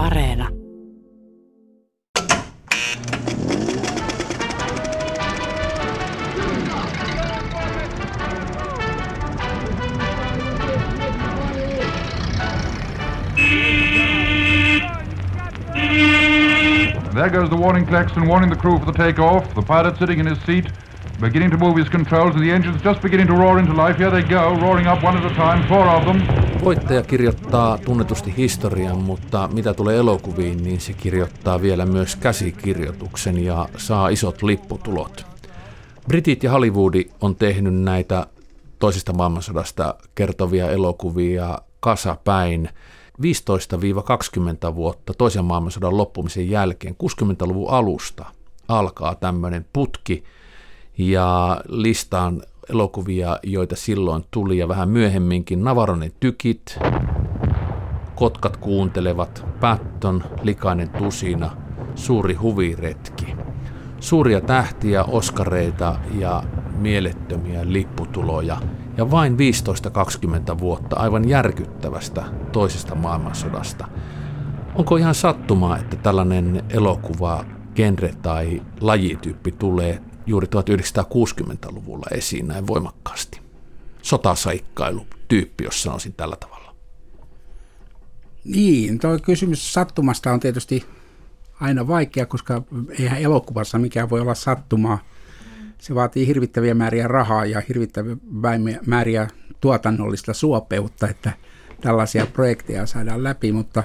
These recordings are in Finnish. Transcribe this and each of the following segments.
Areena. There goes the warning klaxon warning the crew for the takeoff. The pilot sitting in his seat, beginning to move his controls, and the engines just beginning to roar into life. Here they go, roaring up one at a time, four of them. Voittaja kirjoittaa tunnetusti historian, mutta mitä tulee elokuviin, niin se kirjoittaa vielä myös käsikirjoituksen ja saa isot lipputulot. Britit ja Hollywoodi on tehnyt näitä toisesta maailmansodasta kertovia elokuvia kasapäin – 15-20 vuotta toisen maailmansodan loppumisen jälkeen, 60-luvun alusta, alkaa tämmöinen putki ja listaan elokuvia, joita silloin tuli ja vähän myöhemminkin Navaronen tykit, Kotkat kuuntelevat, Patton, Likainen tusina, Suuri huviretki. Suuria tähtiä, oskareita ja mielettömiä lipputuloja ja vain 15-20 vuotta aivan järkyttävästä toisesta maailmansodasta. Onko ihan sattumaa, että tällainen elokuva, genre tai lajityyppi tulee juuri 1960-luvulla esiin näin voimakkaasti? Sotasaikkailu tyyppi, jos sanoisin tällä tavalla. Niin, tuo kysymys sattumasta on tietysti aina vaikea, koska eihän elokuvassa mikään voi olla sattumaa – se vaatii hirvittäviä määriä rahaa ja hirvittäviä määriä tuotannollista suopeutta, että tällaisia projekteja saadaan läpi, mutta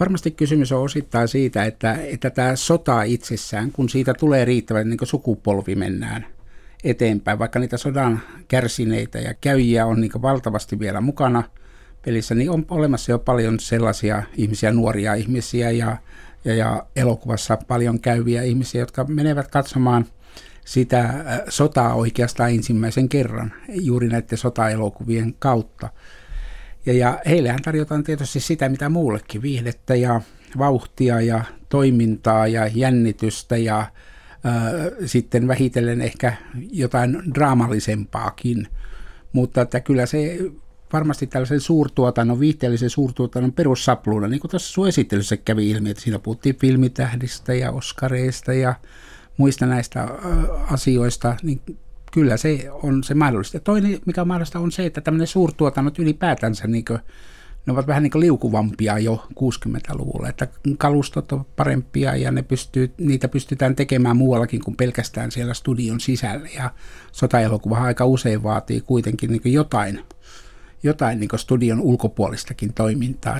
varmasti kysymys on osittain siitä, että, että tämä sota itsessään, kun siitä tulee riittävän niin sukupolvi mennään eteenpäin, vaikka niitä sodan kärsineitä ja käyjiä on niin valtavasti vielä mukana pelissä, niin on olemassa jo paljon sellaisia ihmisiä, nuoria ihmisiä ja, ja, ja elokuvassa paljon käyviä ihmisiä, jotka menevät katsomaan – sitä äh, sotaa oikeastaan ensimmäisen kerran juuri näiden sotaelokuvien kautta. Ja, ja heillehän tarjotaan tietysti sitä, mitä muullekin, viihdettä ja vauhtia ja toimintaa ja jännitystä ja äh, sitten vähitellen ehkä jotain draamallisempaakin. Mutta että kyllä se varmasti tällaisen suurtuotannon, viihteellisen suurtuotannon perussapluuna, niin kuin tuossa sun esittelyssä kävi ilmi, että siinä puhuttiin filmitähdistä ja oskareista ja muista näistä asioista, niin kyllä se on se mahdollista. Toinen, mikä on mahdollista, on se, että tämmöinen suurtuotannot ylipäätänsä, niin kuin, ne ovat vähän niin kuin liukuvampia jo 60-luvulla, että kalustot on parempia ja ne pystyy, niitä pystytään tekemään muuallakin kuin pelkästään siellä studion sisällä. Ja sotaelokuva aika usein vaatii kuitenkin niin jotain, jotain niin studion ulkopuolistakin toimintaa.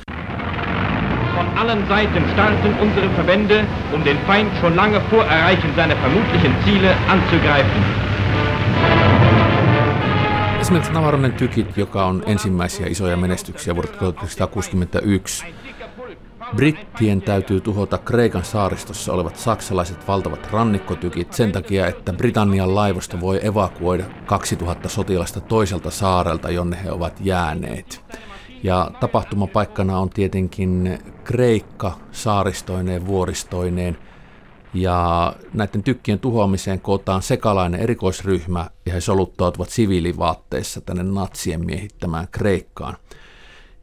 Von allen Seiten starrten unsere Verbände, um den Feind schon lange vor Erreichen seiner vermutlichen Ziele anzugreifen. Esimerkiksi Navaronen tykit, joka on ensimmäisiä isoja menestyksiä vuodelta 1961. Brittien täytyy tuhota Kreikan saaristossa olevat saksalaiset valtavat rannikkotykit sen takia, että Britannian laivosta voi evakuoida 2000 sotilasta toiselta saarelta, jonne he ovat jääneet. Ja tapahtumapaikkana on tietenkin Kreikka saaristoineen, vuoristoineen. Ja näiden tykkien tuhoamiseen kootaan sekalainen erikoisryhmä ja he soluttautuvat siviilivaatteissa tänne natsien miehittämään Kreikkaan.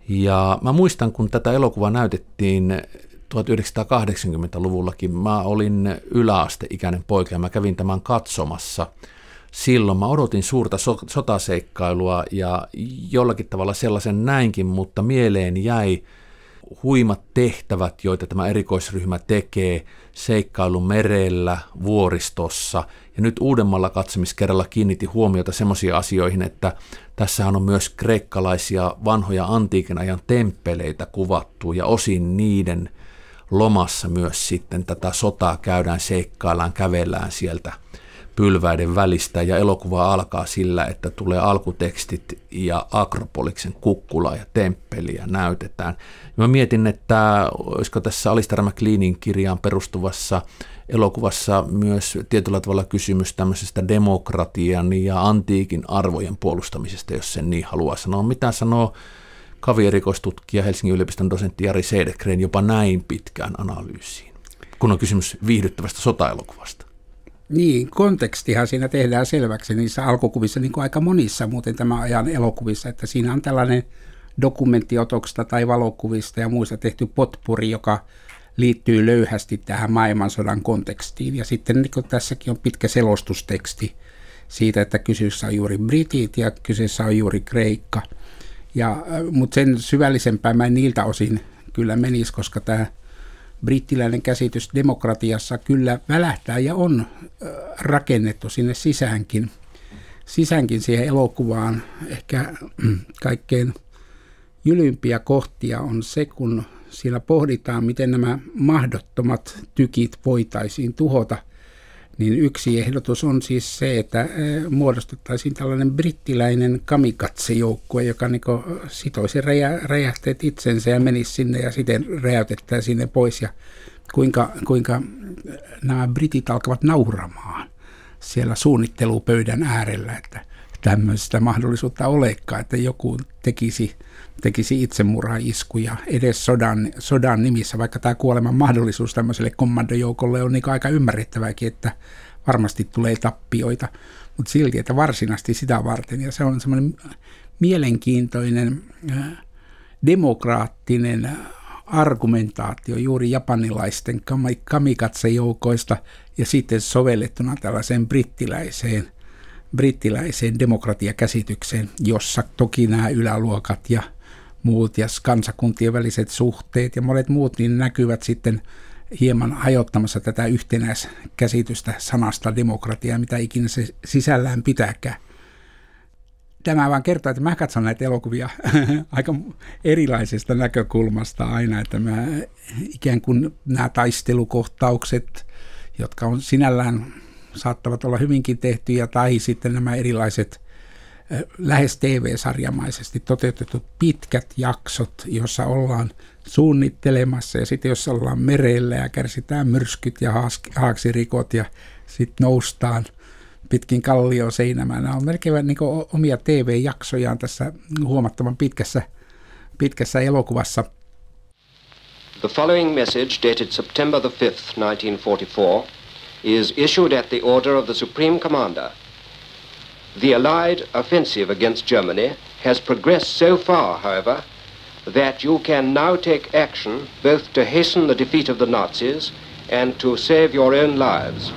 Ja mä muistan, kun tätä elokuvaa näytettiin 1980-luvullakin, mä olin yläasteikäinen poika ja mä kävin tämän katsomassa – silloin. Mä odotin suurta so- sotaseikkailua ja jollakin tavalla sellaisen näinkin, mutta mieleen jäi huimat tehtävät, joita tämä erikoisryhmä tekee, seikkailu merellä, vuoristossa. Ja nyt uudemmalla katsomiskerralla kiinnitti huomiota semmoisiin asioihin, että tässähän on myös kreikkalaisia vanhoja antiikin ajan temppeleitä kuvattu ja osin niiden lomassa myös sitten tätä sotaa käydään, seikkaillaan, kävellään sieltä pylväiden välistä ja elokuva alkaa sillä, että tulee alkutekstit ja Akropoliksen kukkula ja temppeliä näytetään. Mä mietin, että olisiko tässä Alistair McLeanin kirjaan perustuvassa elokuvassa myös tietyllä tavalla kysymys tämmöisestä demokratian ja antiikin arvojen puolustamisesta, jos sen niin haluaa sanoa. Mitä sanoo kavierikoistutkija Helsingin yliopiston dosentti Jari Seidekren jopa näin pitkään analyysiin, kun on kysymys viihdyttävästä sotaelokuvasta? Niin, kontekstihan siinä tehdään selväksi niissä alkukuvissa, niin kuin aika monissa muuten tämän ajan elokuvissa, että siinä on tällainen dokumenttiotoksista tai valokuvista ja muista tehty potpuri, joka liittyy löyhästi tähän maailmansodan kontekstiin. Ja sitten niin tässäkin on pitkä selostusteksti siitä, että kyseessä on juuri britit ja kyseessä on juuri Kreikka. Ja, äh, mutta sen syvällisempään mä en niiltä osin kyllä menisi, koska tämä brittiläinen käsitys demokratiassa kyllä välähtää ja on rakennettu sinne sisäänkin, sisäänkin siihen elokuvaan. Ehkä kaikkein jylympiä kohtia on se, kun siellä pohditaan, miten nämä mahdottomat tykit voitaisiin tuhota, niin yksi ehdotus on siis se, että eh, muodostettaisiin tällainen brittiläinen kamikatse-joukkue, joka niin sitoisi räjä, räjähteet itsensä ja menisi sinne ja siten räjäytettäisiin sinne pois. Ja kuinka, kuinka nämä britit alkavat nauramaan siellä suunnittelupöydän äärellä, että tämmöistä mahdollisuutta olekaan, että joku tekisi – tekisi itsemurhaiskuja edes sodan, sodan nimissä, vaikka tämä kuoleman mahdollisuus tämmöiselle kommandojoukolle on niin aika ymmärrettävääkin, että varmasti tulee tappioita, mutta silti, että varsinaisesti sitä varten. Ja se on semmoinen mielenkiintoinen äh, demokraattinen argumentaatio juuri japanilaisten kamikatse-joukoista ja sitten sovellettuna tällaiseen brittiläiseen, brittiläiseen demokratiakäsitykseen, jossa toki nämä yläluokat ja muut ja kansakuntien väliset suhteet ja monet muut niin näkyvät sitten hieman hajottamassa tätä yhtenäiskäsitystä sanasta demokratia, mitä ikinä se sisällään pitääkään. Tämä vaan kertoo, että mä katson näitä elokuvia aika erilaisesta näkökulmasta aina, että mä ikään kuin nämä taistelukohtaukset, jotka on sinällään saattavat olla hyvinkin tehtyjä, tai sitten nämä erilaiset lähes TV-sarjamaisesti toteutetut pitkät jaksot, jossa ollaan suunnittelemassa ja sitten jos ollaan merellä ja kärsitään myrskyt ja haaksirikot ja sitten noustaan pitkin kallio seinämään. Nämä on melkein niin omia TV-jaksojaan tässä huomattavan pitkässä, pitkässä elokuvassa. The following message dated September the 5th, 1944 is issued at the order of the Supreme Commander – The Allied offensive against Germany has progressed so far, however, that you can now take action both to hasten the defeat of the Nazis and to save your own lives.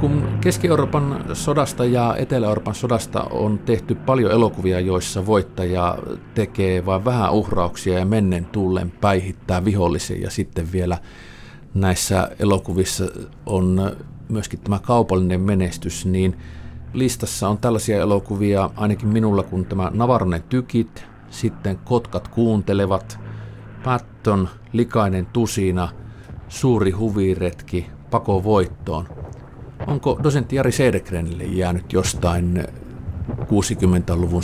Kun Keski-Euroopan sodasta ja Etelä-Euroopan sodasta on tehty paljon elokuvia, joissa voittaja tekee vain vähän uhrauksia ja mennen tullen päihittää vihollisen ja sitten vielä näissä elokuvissa on myöskin tämä kaupallinen menestys, niin listassa on tällaisia elokuvia ainakin minulla kuin tämä Navarone tykit, sitten Kotkat kuuntelevat, Patton, Likainen tusina, Suuri huviretki, Pako voittoon. Onko dosentti Jari Seidegrenille jäänyt jostain 60-luvun,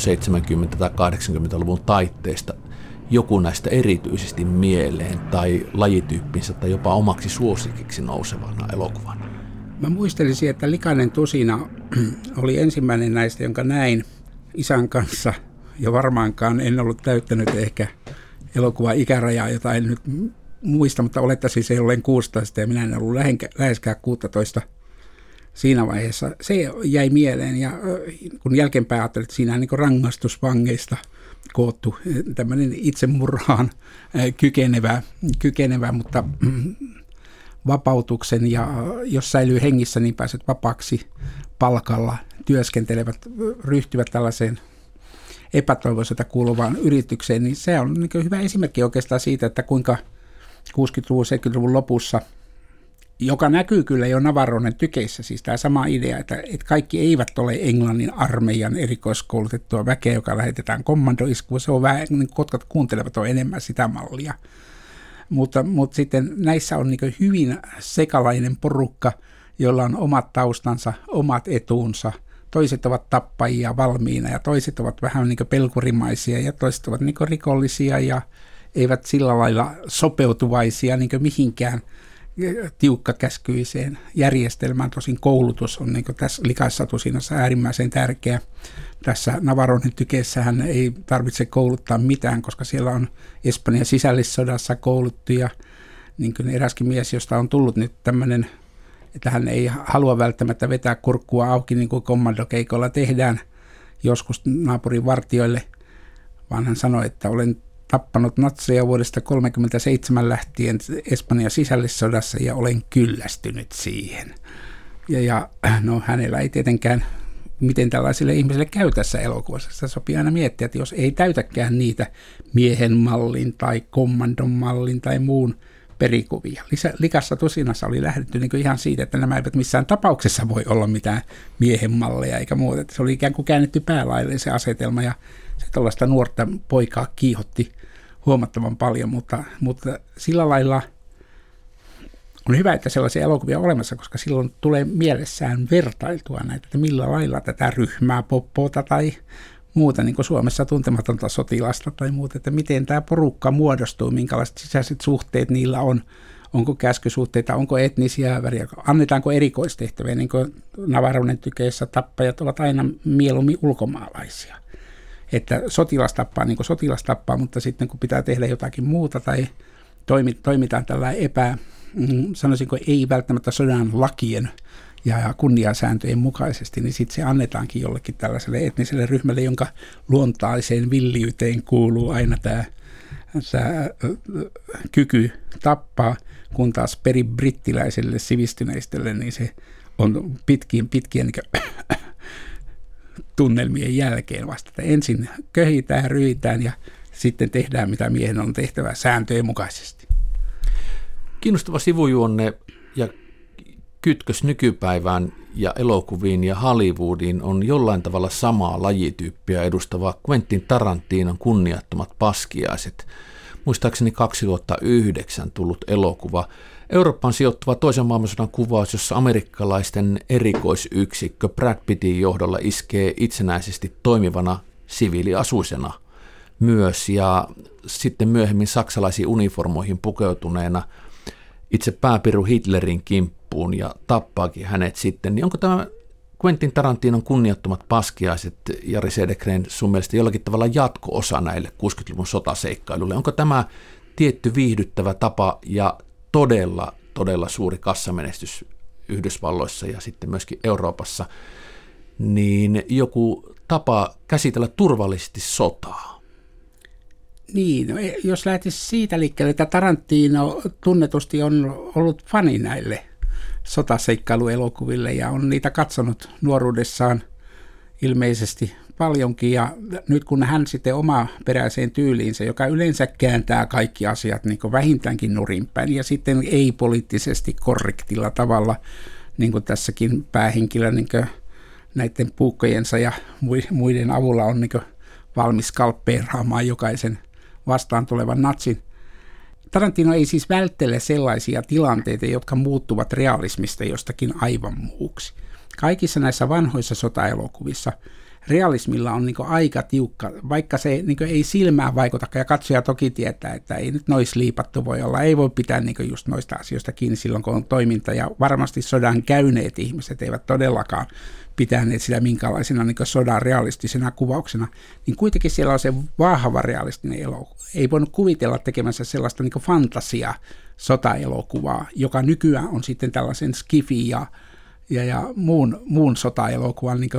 70- tai 80-luvun taitteesta joku näistä erityisesti mieleen tai lajityyppinsä tai jopa omaksi suosikiksi nousevana elokuvana? Mä muistelisin, että Likainen tusina oli ensimmäinen näistä, jonka näin isän kanssa. Ja varmaankaan en ollut täyttänyt ehkä elokuva ikärajaa, jota en nyt muista, mutta olettaisin se jolleen 16 ja minä en ollut läheskään 16 siinä vaiheessa. Se jäi mieleen ja kun jälkeenpäin ajattelin, että siinä on niin rangaistusvangeista koottu tämmöinen itsemurhaan kykenevä, kykenevä mutta vapautuksen ja jos säilyy hengissä, niin pääset vapaaksi palkalla, työskentelevät, ryhtyvät tällaiseen epätoivoiselta kuuluvaan yritykseen, niin se on niin hyvä esimerkki oikeastaan siitä, että kuinka 60-luvun, 70-luvun lopussa, joka näkyy kyllä jo Navarronen tykeissä, siis tämä sama idea, että, että kaikki eivät ole Englannin armeijan erikoiskoulutettua väkeä, joka lähetetään kommandoiskuun, se on vähän, niin kotkat kuuntelevat on enemmän sitä mallia. Mutta, mutta sitten näissä on niin hyvin sekalainen porukka, jolla on omat taustansa, omat etuunsa. Toiset ovat tappajia valmiina ja toiset ovat vähän niin pelkurimaisia ja toiset ovat niin rikollisia ja eivät sillä lailla sopeutuvaisia niin mihinkään tiukkakäskyiseen järjestelmään. Tosin koulutus on niin tässä likaissa tosinassa äärimmäisen tärkeä tässä Navaronin tykeessähän ei tarvitse kouluttaa mitään, koska siellä on Espanjan sisällissodassa kouluttuja, niin kuin eräskin mies, josta on tullut nyt tämmöinen, että hän ei halua välttämättä vetää kurkkua auki niin kuin kommandokeikolla tehdään joskus naapurin vartioille, vaan hän sanoi, että olen tappanut natseja vuodesta 1937 lähtien Espanjan sisällissodassa ja olen kyllästynyt siihen. Ja, ja no hänellä ei tietenkään, miten tällaisille ihmisille käy tässä elokuvassa. Sitä sopii aina miettiä, että jos ei täytäkään niitä miehen mallin tai kommandon mallin tai muun perikuvia. Lisä, likassa tusinassa oli lähdetty niin ihan siitä, että nämä eivät missään tapauksessa voi olla mitään miehen malleja eikä muuta. Että se oli ikään kuin käännetty päälaille se asetelma ja se tällaista nuorta poikaa kiihotti huomattavan paljon, mutta, mutta sillä lailla on hyvä, että sellaisia elokuvia on olemassa, koska silloin tulee mielessään vertailtua näitä, että millä lailla tätä ryhmää, poppota tai muuta niin kuin Suomessa tuntematonta sotilasta tai muuta, että miten tämä porukka muodostuu, minkälaiset sisäiset suhteet niillä on, onko käskysuhteita, onko etnisiä väriä, annetaanko erikoistehtäviä, niin kuin Navaronen tykeessä tappajat ovat aina mieluummin ulkomaalaisia. Että sotilas tappaa niin kuin sotilas tappaa, mutta sitten kun pitää tehdä jotakin muuta tai toimitaan tällä epä, mm, sanoisinko ei välttämättä sodan lakien ja kunniasääntöjen mukaisesti, niin sitten se annetaankin jollekin tällaiselle etniselle ryhmälle, jonka luontaiseen villiyteen kuuluu aina tämä, tämä kyky tappaa, kun taas peribrittiläiselle sivistyneistölle, niin se on pitkien pitkien niin tunnelmien jälkeen vasta. Ensin köhitään, ryitään ja sitten tehdään mitä miehen on tehtävä sääntöjen mukaisesti. Kiinnostava sivujuonne ja kytkös nykypäivään ja elokuviin ja Hollywoodiin on jollain tavalla samaa lajityyppiä edustava Quentin Tarantinon kunniattomat paskiaiset. Muistaakseni 2009 tullut elokuva. Eurooppaan sijoittuva toisen maailmansodan kuvaus, jossa amerikkalaisten erikoisyksikkö Brad Pittin johdolla iskee itsenäisesti toimivana siviiliasuisena myös ja sitten myöhemmin saksalaisiin uniformoihin pukeutuneena itse pääpiru Hitlerin kimppuun ja tappaakin hänet sitten, niin onko tämä Quentin Tarantinon kunniattomat paskiaiset, Jari Sedekren, sun mielestä jollakin tavalla jatko-osa näille 60-luvun sotaseikkailuille? Onko tämä tietty viihdyttävä tapa ja todella, todella suuri kassamenestys Yhdysvalloissa ja sitten myöskin Euroopassa, niin joku tapa käsitellä turvallisesti sotaa? Niin, no, e, jos lähtisi siitä liikkeelle, että Tarantino tunnetusti on ollut fani näille sotaseikkailuelokuville ja on niitä katsonut nuoruudessaan ilmeisesti paljonkin. Ja nyt kun hän sitten oma peräiseen tyyliinsä, joka yleensä kääntää kaikki asiat niin kuin vähintäänkin nurinpäin ja sitten ei poliittisesti korrektilla tavalla, niin kuin tässäkin päähenkilö niin kuin näiden puukkojensa ja muiden avulla on niin valmis kalppeeraamaan jokaisen vastaan tulevan natsin, Tarantino ei siis välttele sellaisia tilanteita, jotka muuttuvat realismista jostakin aivan muuksi. Kaikissa näissä vanhoissa sotaelokuvissa realismilla on niin aika tiukka, vaikka se niin ei silmään vaikuta, ja katsoja toki tietää, että ei nyt nois liipattu voi olla, ei voi pitää niin just noista asioista kiinni silloin, kun on toiminta, ja varmasti sodan käyneet ihmiset eivät todellakaan pitäneet sitä minkälaisena niin sodan realistisena kuvauksena, niin kuitenkin siellä on se vahva realistinen elokuva. Ei voinut kuvitella tekemänsä sellaista niin fantasia sotaelokuvaa, joka nykyään on sitten tällaisen skifi ja, ja, ja muun, muun sotaelokuvan, niin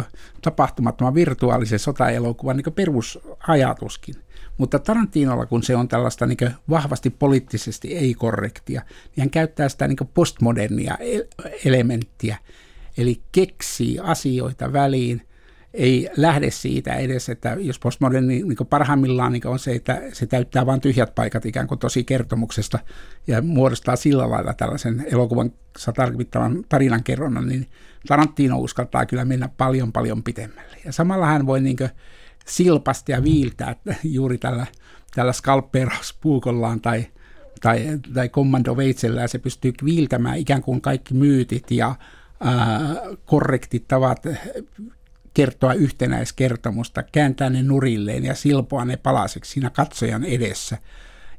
tapahtumattoman virtuaalisen sotaelokuvan niin perusajatuskin. Mutta Tarantinolla, kun se on tällaista niin vahvasti poliittisesti ei-korrektia, niin hän käyttää sitä niin postmodernia elementtiä, eli keksii asioita väliin, ei lähde siitä edes, että jos postmoderni niin parhaimmillaan niin on se, että se täyttää vain tyhjät paikat ikään kuin tosi kertomuksesta ja muodostaa sillä lailla tällaisen elokuvan tarvittavan tarinankerronnan, niin Tarantino uskaltaa kyllä mennä paljon paljon pitemmälle. Ja samalla hän voi niin silpasta ja viiltää juuri tällä, tällä skalppeerauspuukollaan tai, tai, tai kommandoveitsellä, se pystyy viiltämään ikään kuin kaikki myytit ja korrektit tavat kertoa yhtenäiskertomusta, kääntää ne nurilleen ja silpoa ne palaseksi siinä katsojan edessä.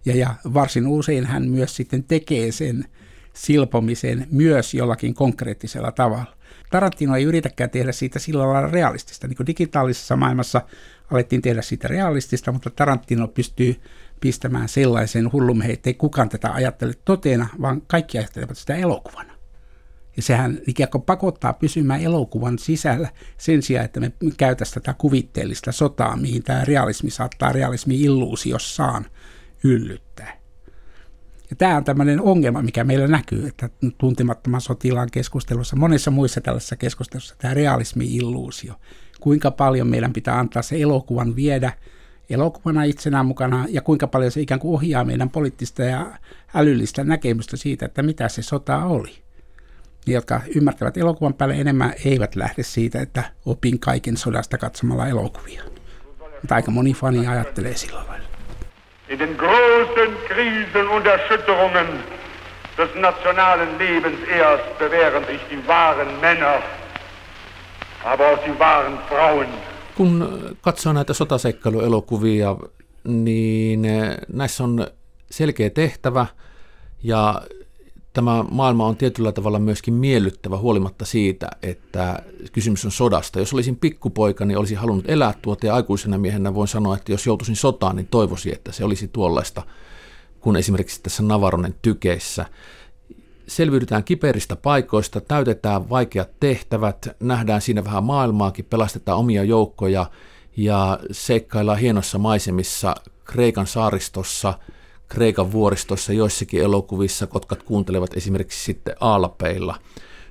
Ja, ja varsin usein hän myös sitten tekee sen silpomisen myös jollakin konkreettisella tavalla. Tarantino ei yritäkään tehdä siitä sillä lailla realistista. Niin kuin digitaalisessa maailmassa alettiin tehdä siitä realistista, mutta Tarantino pystyy pistämään sellaisen hullumheen, ettei kukaan tätä ajattele toteena, vaan kaikki ajattelevat sitä elokuvana. Ja sehän ikään kuin pakottaa pysymään elokuvan sisällä sen sijaan, että me käytäisiin tätä kuvitteellista sotaa, mihin tämä realismi saattaa realismi illuusiossaan yllyttää. Ja tämä on tämmöinen ongelma, mikä meillä näkyy, että tuntemattoman sotilaan keskustelussa, monessa muissa tällaisissa keskustelussa, tämä realismi-illuusio. Kuinka paljon meidän pitää antaa se elokuvan viedä elokuvana itsenään mukana ja kuinka paljon se ikään kuin ohjaa meidän poliittista ja älyllistä näkemystä siitä, että mitä se sota oli. Ne, jotka ymmärtävät elokuvan päälle enemmän, eivät lähde siitä, että opin kaiken sodasta katsomalla elokuvia. Mutta aika moni fani ajattelee sillä lailla. In den großen Krisen und Erschütterungen des nationalen Lebens erst bewähren sich die wahren Männer, aber auch die wahren Frauen. Kun katsoo näitä sotaseikkailuelokuvia, niin näissä on selkeä tehtävä ja tämä maailma on tietyllä tavalla myöskin miellyttävä huolimatta siitä, että kysymys on sodasta. Jos olisin pikkupoika, niin olisin halunnut elää tuota ja aikuisena miehenä voin sanoa, että jos joutuisin sotaan, niin toivoisin, että se olisi tuollaista kuin esimerkiksi tässä Navaronen tykeissä. Selviydytään kiperistä paikoista, täytetään vaikeat tehtävät, nähdään siinä vähän maailmaakin, pelastetaan omia joukkoja ja seikkaillaan hienossa maisemissa Kreikan saaristossa – Kreikan vuoristossa joissakin elokuvissa kotkat kuuntelevat esimerkiksi sitten Alpeilla.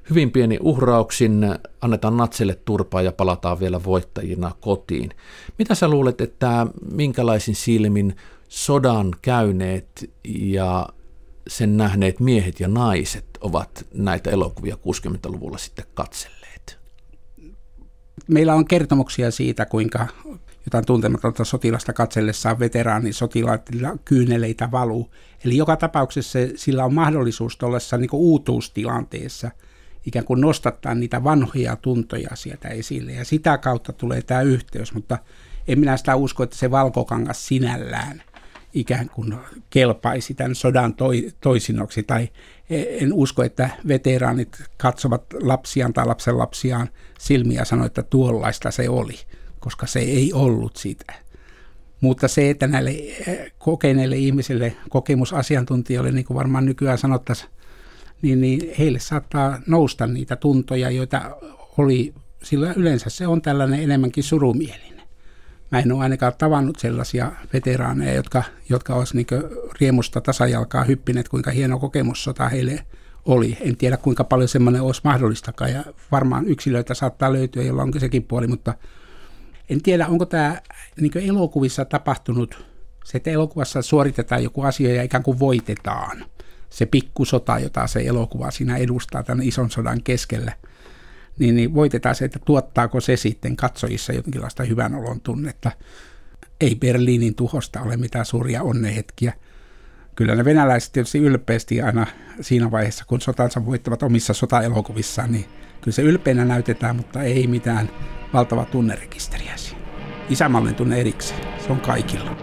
Hyvin pieni uhrauksin annetaan natselle turpaa ja palataan vielä voittajina kotiin. Mitä sä luulet, että minkälaisin silmin sodan käyneet ja sen nähneet miehet ja naiset ovat näitä elokuvia 60-luvulla sitten katselleet? Meillä on kertomuksia siitä, kuinka jotain tuntematonta sotilasta katsellessaan veteraanin sotilailla kyyneleitä valuu. Eli joka tapauksessa sillä on mahdollisuus tuollaisessa niin uutuustilanteessa ikään kuin nostattaa niitä vanhoja tuntoja sieltä esille. Ja sitä kautta tulee tämä yhteys, mutta en minä sitä usko, että se valkokangas sinällään ikään kuin kelpaisi tämän sodan toi, toisinnoksi. Tai en usko, että veteraanit katsovat lapsiaan tai lapsenlapsiaan silmiä ja sanoo, että tuollaista se oli koska se ei ollut sitä. Mutta se, että näille eh, kokeneille ihmisille, kokemusasiantuntijoille, niin kuin varmaan nykyään sanottaisiin, niin, niin heille saattaa nousta niitä tuntoja, joita oli, sillä yleensä se on tällainen enemmänkin surumielinen. Mä en ole ainakaan tavannut sellaisia veteraaneja, jotka, jotka olisi niin riemusta tasajalkaa hyppineet, kuinka hieno kokemus sota heille oli. En tiedä, kuinka paljon semmoinen olisi mahdollistakaan, ja varmaan yksilöitä saattaa löytyä, jolla onkin sekin puoli, mutta en tiedä, onko tämä niin elokuvissa tapahtunut, se, että elokuvassa suoritetaan joku asia ja ikään kuin voitetaan. Se pikkusota, jota se elokuva siinä edustaa tämän ison sodan keskellä, niin, niin voitetaan se, että tuottaako se sitten katsojissa jonkinlaista hyvän olon tunnetta. Ei Berliinin tuhosta ole mitään suuria onnehetkiä. Kyllä ne venäläiset tietysti ylpeästi aina siinä vaiheessa, kun sotansa voittavat omissa sotaelokuvissaan, niin kyllä se ylpeänä näytetään, mutta ei mitään valtava tunnerekisteriä. Isämallinen tunne erikseen. Se on kaikilla.